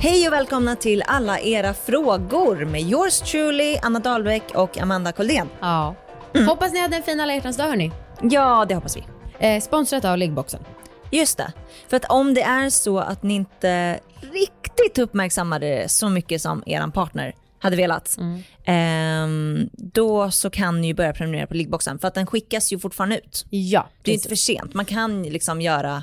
Hej och välkomna till alla era frågor med yours truly, Anna Dahlbeck och Amanda Koldén. Ja. Hoppas ni hade en fin alla hjärtans dag hörni. Ja, det hoppas vi. Eh, sponsrat av Liggboxen. Just det. För att om det är så att ni inte riktigt uppmärksammade det så mycket som er partner hade velat, ehm, då så kan ni ju börja prenumerera på liggboxen för att den skickas ju fortfarande ut. Ja, Det är inte för sent. Man kan liksom göra,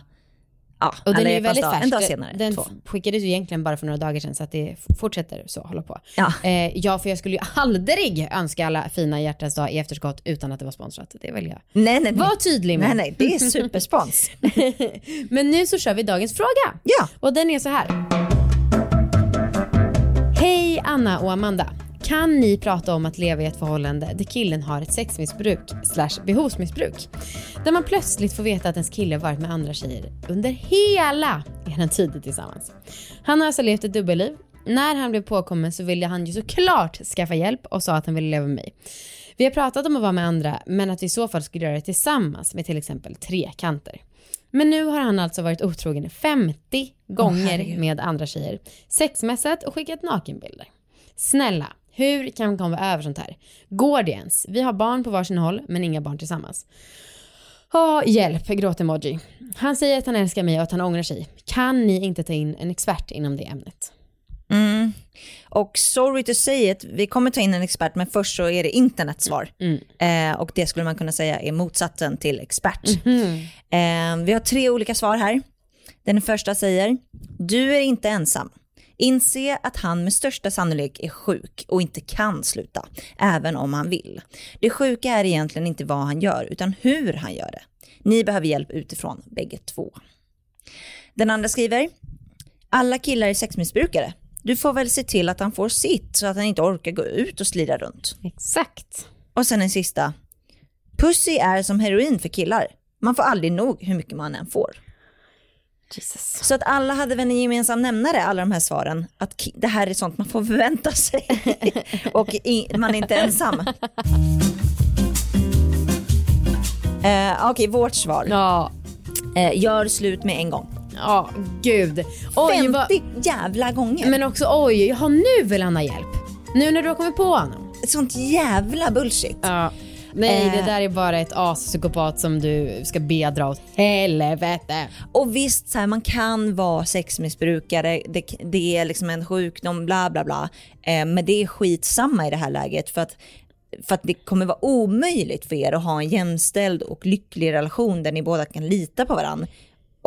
ja, Och den är ju väldigt dag, färsk. en dag senare. Den två. skickades ju egentligen bara för några dagar sedan så att det fortsätter så hålla på. Ja. Eh, ja, för jag skulle ju aldrig önska alla fina hjärtans dag i efterskott utan att det var sponsrat. Det vill jag Nej, nej, vara tydlig med. Nej, nej, det är superspons. Men nu så kör vi dagens fråga. Ja. Och den är så här. Hej Anna och Amanda. Kan ni prata om att leva i ett förhållande där killen har ett sexmissbruk slash behovsmissbruk? Där man plötsligt får veta att ens kille varit med andra tjejer under hela er tid tillsammans. Han har alltså levt ett dubbelliv. När han blev påkommen så ville han ju såklart skaffa hjälp och sa att han ville leva med mig. Vi har pratat om att vara med andra men att vi i så fall skulle göra det tillsammans med till exempel trekanter. Men nu har han alltså varit otrogen 50 gånger herregud. med andra tjejer, sexmässat och skickat nakenbilder. Snälla, hur kan man komma över sånt här? Går det ens? Vi har barn på varsin håll, men inga barn tillsammans. Åh, hjälp, gråt-emoji. Han säger att han älskar mig och att han ångrar sig. Kan ni inte ta in en expert inom det ämnet? Mm. Och sorry to say it, vi kommer ta in en expert men först så är det internets svar. Eh, och det skulle man kunna säga är motsatsen till expert. Eh, vi har tre olika svar här. Den första säger, du är inte ensam. Inse att han med största sannolikhet är sjuk och inte kan sluta, även om han vill. Det sjuka är egentligen inte vad han gör, utan hur han gör det. Ni behöver hjälp utifrån, bägge två. Den andra skriver, alla killar är sexmissbrukare. Du får väl se till att han får sitt så att han inte orkar gå ut och slira runt. Exakt. Och sen en sista. Pussy är som heroin för killar. Man får aldrig nog hur mycket man än får. Jesus. Så att alla hade väl en gemensam nämnare, alla de här svaren, att det här är sånt man får förvänta sig. och man är inte ensam. Eh, Okej, vårt svar. Ja, Eh, gör slut med en gång. Ja, gud. Oj, 50 vad... jävla gånger. Men också oj, ja, nu vill han ha hjälp. Nu när du har kommit på honom. Sånt jävla bullshit. Ja. Nej, Eh. det där är bara ett aspsykopat som du ska be dra åt helvete. Och visst, så här, man kan vara sexmissbrukare, det, det är liksom en sjukdom, bla bla bla. Eh, men det är skitsamma i det här läget för att, för att det kommer vara omöjligt för er att ha en jämställd och lycklig relation där ni båda kan lita på varandra.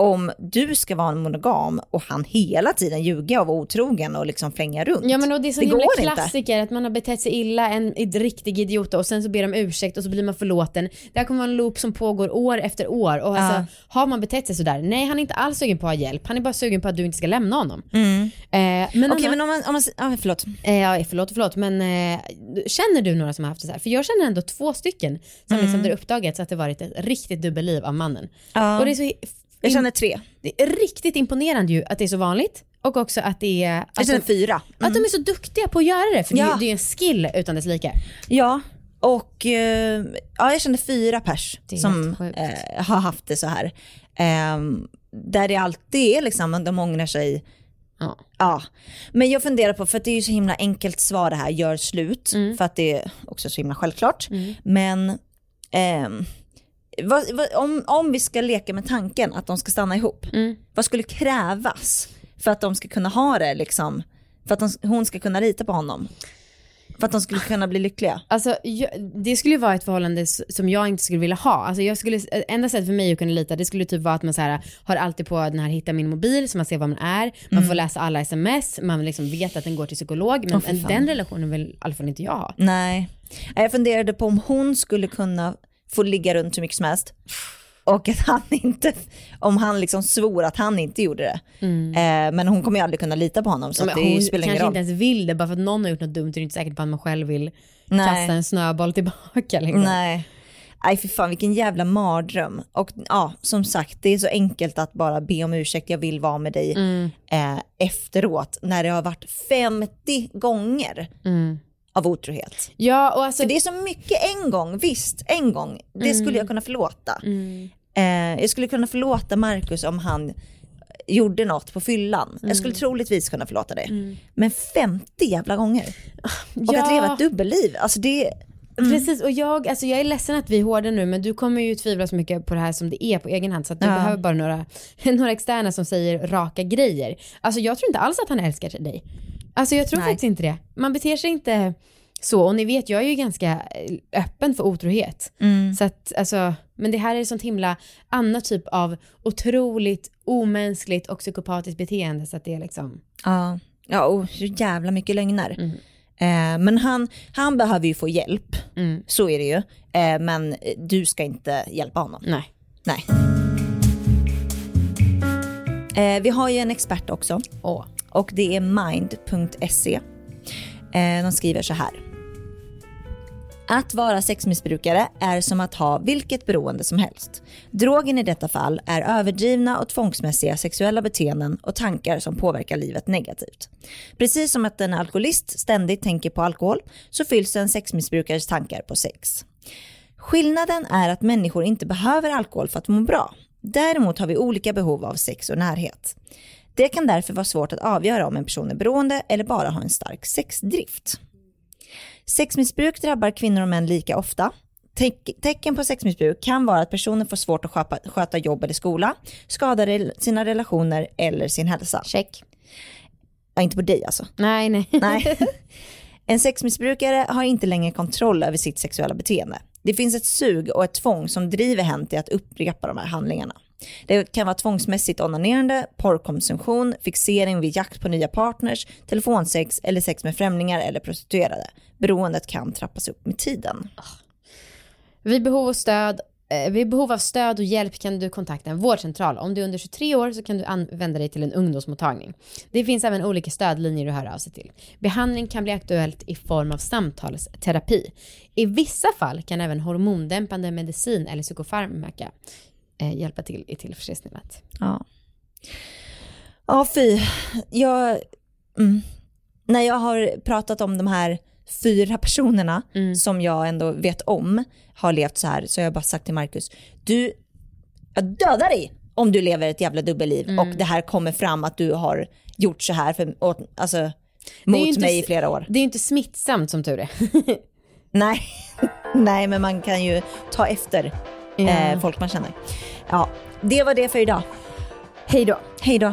Om du ska vara en monogam och han hela tiden ljuga och vara otrogen och liksom flänga runt. Ja men och det är så det himla går inte. klassiker att man har betett sig illa, en en riktig idiot och sen så ber de ursäkt och så blir man förlåten. Det här kommer vara en loop som pågår år efter år och alltså, Ja. har man betett sig sådär, nej han är inte alls sugen på att ha hjälp, han är bara sugen på att du inte ska lämna honom. Mm. Eh, men Okej Anna- men om man, om man ja, förlåt. Eh, ja, förlåt, förlåt, men eh, känner du några som har haft det så här? För jag känner ändå två stycken som liksom där uppdagats att det varit ett riktigt dubbelliv av mannen. Ja. Och det är så Jag känner tre. det är riktigt imponerande ju att det är så vanligt och också att det är Jag att, känner de, fyra. att de är så duktiga på att göra det för det, Ja. är- det är ju en skill utan dess like. Ja, och eh, ja, jag kände fyra pers Det som eh, har haft det så här. Ehm, där det alltid är liksom, de ångrar sig. Ja. Ja, men jag funderar på, för att det är ju så himla enkelt svar det här, gör slut, Mm. för att det är också så himla självklart. Men ehm, vad, vad, om, om vi ska leka med tanken att de ska stanna ihop, Mm. vad skulle krävas för att de ska kunna ha det liksom, för att de, hon ska kunna lita på honom? För att de skulle kunna bli lyckliga? Alltså, jag, det skulle ju vara ett förhållande som jag inte skulle vilja ha. Alltså, jag skulle, enda sättet för mig att kunna lita, det skulle typ vara att man så här, har alltid på den här hitta min mobil så man ser var man är, man får läsa alla sms, man liksom vet att den går till psykolog. Men Mm. Fan. den relationen vill i alla fall inte jag ha. Nej. Jag funderade på om hon skulle kunna få ligga runt hur mycket som helst. Och att han inte, om han liksom svor att han inte gjorde det. Eh, men hon kommer ju aldrig kunna lita på honom så Men det hon spelar kanske inte ens vill det, bara för att någon har gjort något dumt är det inte säkert på att man själv vill Nej. kasta en snöboll tillbaka. Liksom. Nej. Nej för fan vilken jävla mardröm. Och ja, som sagt det är så enkelt att bara be om ursäkt, jag vill vara med dig Mm. eh, efteråt. När det har varit 50 gånger Mm. Av otrohet. Ja, och alltså, För det är så mycket en gång, visst en gång, det skulle jag kunna förlåta. Eh, jag skulle kunna förlåta Marcus om han gjorde något på fyllan. Jag skulle troligtvis kunna förlåta det. Men 50 jävla gånger. Och att leva ett dubbelliv, alltså det... Precis och jag, alltså jag är ledsen att vi är hårda nu men du kommer ju tvivla så mycket på det här som det är på egen hand så att du Ja. behöver bara några, några externa som säger raka grejer. Alltså jag tror inte alls att han älskar dig. Alltså jag tror Nej. faktiskt inte det. Man beter sig inte så och ni vet jag är ju ganska eh, öppen för otrohet. Så att alltså, men det här är sånt himla annat typ av otroligt omänskligt och psykopatiskt beteende så att det är liksom Ja, ja och så jävla mycket lögner. Eh, men han, han behöver ju få hjälp, så är det ju. Eh, men du ska inte hjälpa honom. nej. Nej. Eh, vi har ju en expert också Åh och det är mind.se. Eh, de skriver så här. Att vara sexmissbrukare är som att ha vilket beroende som helst. Drogen i detta fall är överdrivna och tvångsmässiga sexuella beteenden och tankar som påverkar livet negativt. Precis som att en alkoholist ständigt tänker på alkohol så fylls en sexmissbrukares tankar på sex. Skillnaden är att människor inte behöver alkohol för att må bra. Däremot har vi olika behov av sex och närhet. Det kan därför vara svårt att avgöra om en person är beroende eller bara har en stark sexdrift. Sexmissbruk drabbar kvinnor och män lika ofta. Teck- Tecken på sexmissbruk kan vara att personen får svårt att sköta jobb eller skola, skadar sina relationer eller sin hälsa. Check. Ja, inte på dig alltså. Nej, nej. Nej. En sexmissbrukare har inte längre kontroll över sitt sexuella beteende. Det finns ett sug och ett tvång som driver hen till att upprepa de här handlingarna. Det kan vara tvångsmässigt onanerande, porrkonsumtion, fixering vid jakt på nya partners, telefonsex eller sex med främlingar eller prostituerade. Beroendet kan trappas upp med tiden. Ah. Vid behov, och stöd, eh, vid behov av stöd och hjälp kan du kontakta en vårdcentral. Om du är under 23 år så kan du använda dig till en ungdomsmottagning. Det finns även olika stödlinjer att höra av sig till. Behandling kan bli aktuellt i form av samtalsterapi. I vissa fall kan även hormondämpande medicin eller psykofarmaka eh, hjälpa till i tillfrisknandet. Ja. Ja, fy. Jag, mm. När jag har pratat om de här fyra personerna som jag ändå vet om har levt så här så har jag bara sagt till Marcus, du, jag dödar dig om du lever ett jävla dubbelliv och det här kommer fram att du har gjort så här för, åt, alltså, mot inte mig i flera år. Det är ju inte smittsamt som tur är. Nej. Nej, men man kan ju ta efter Eh, folk man känner. Ja, det var det för idag. Hej då. Hej då.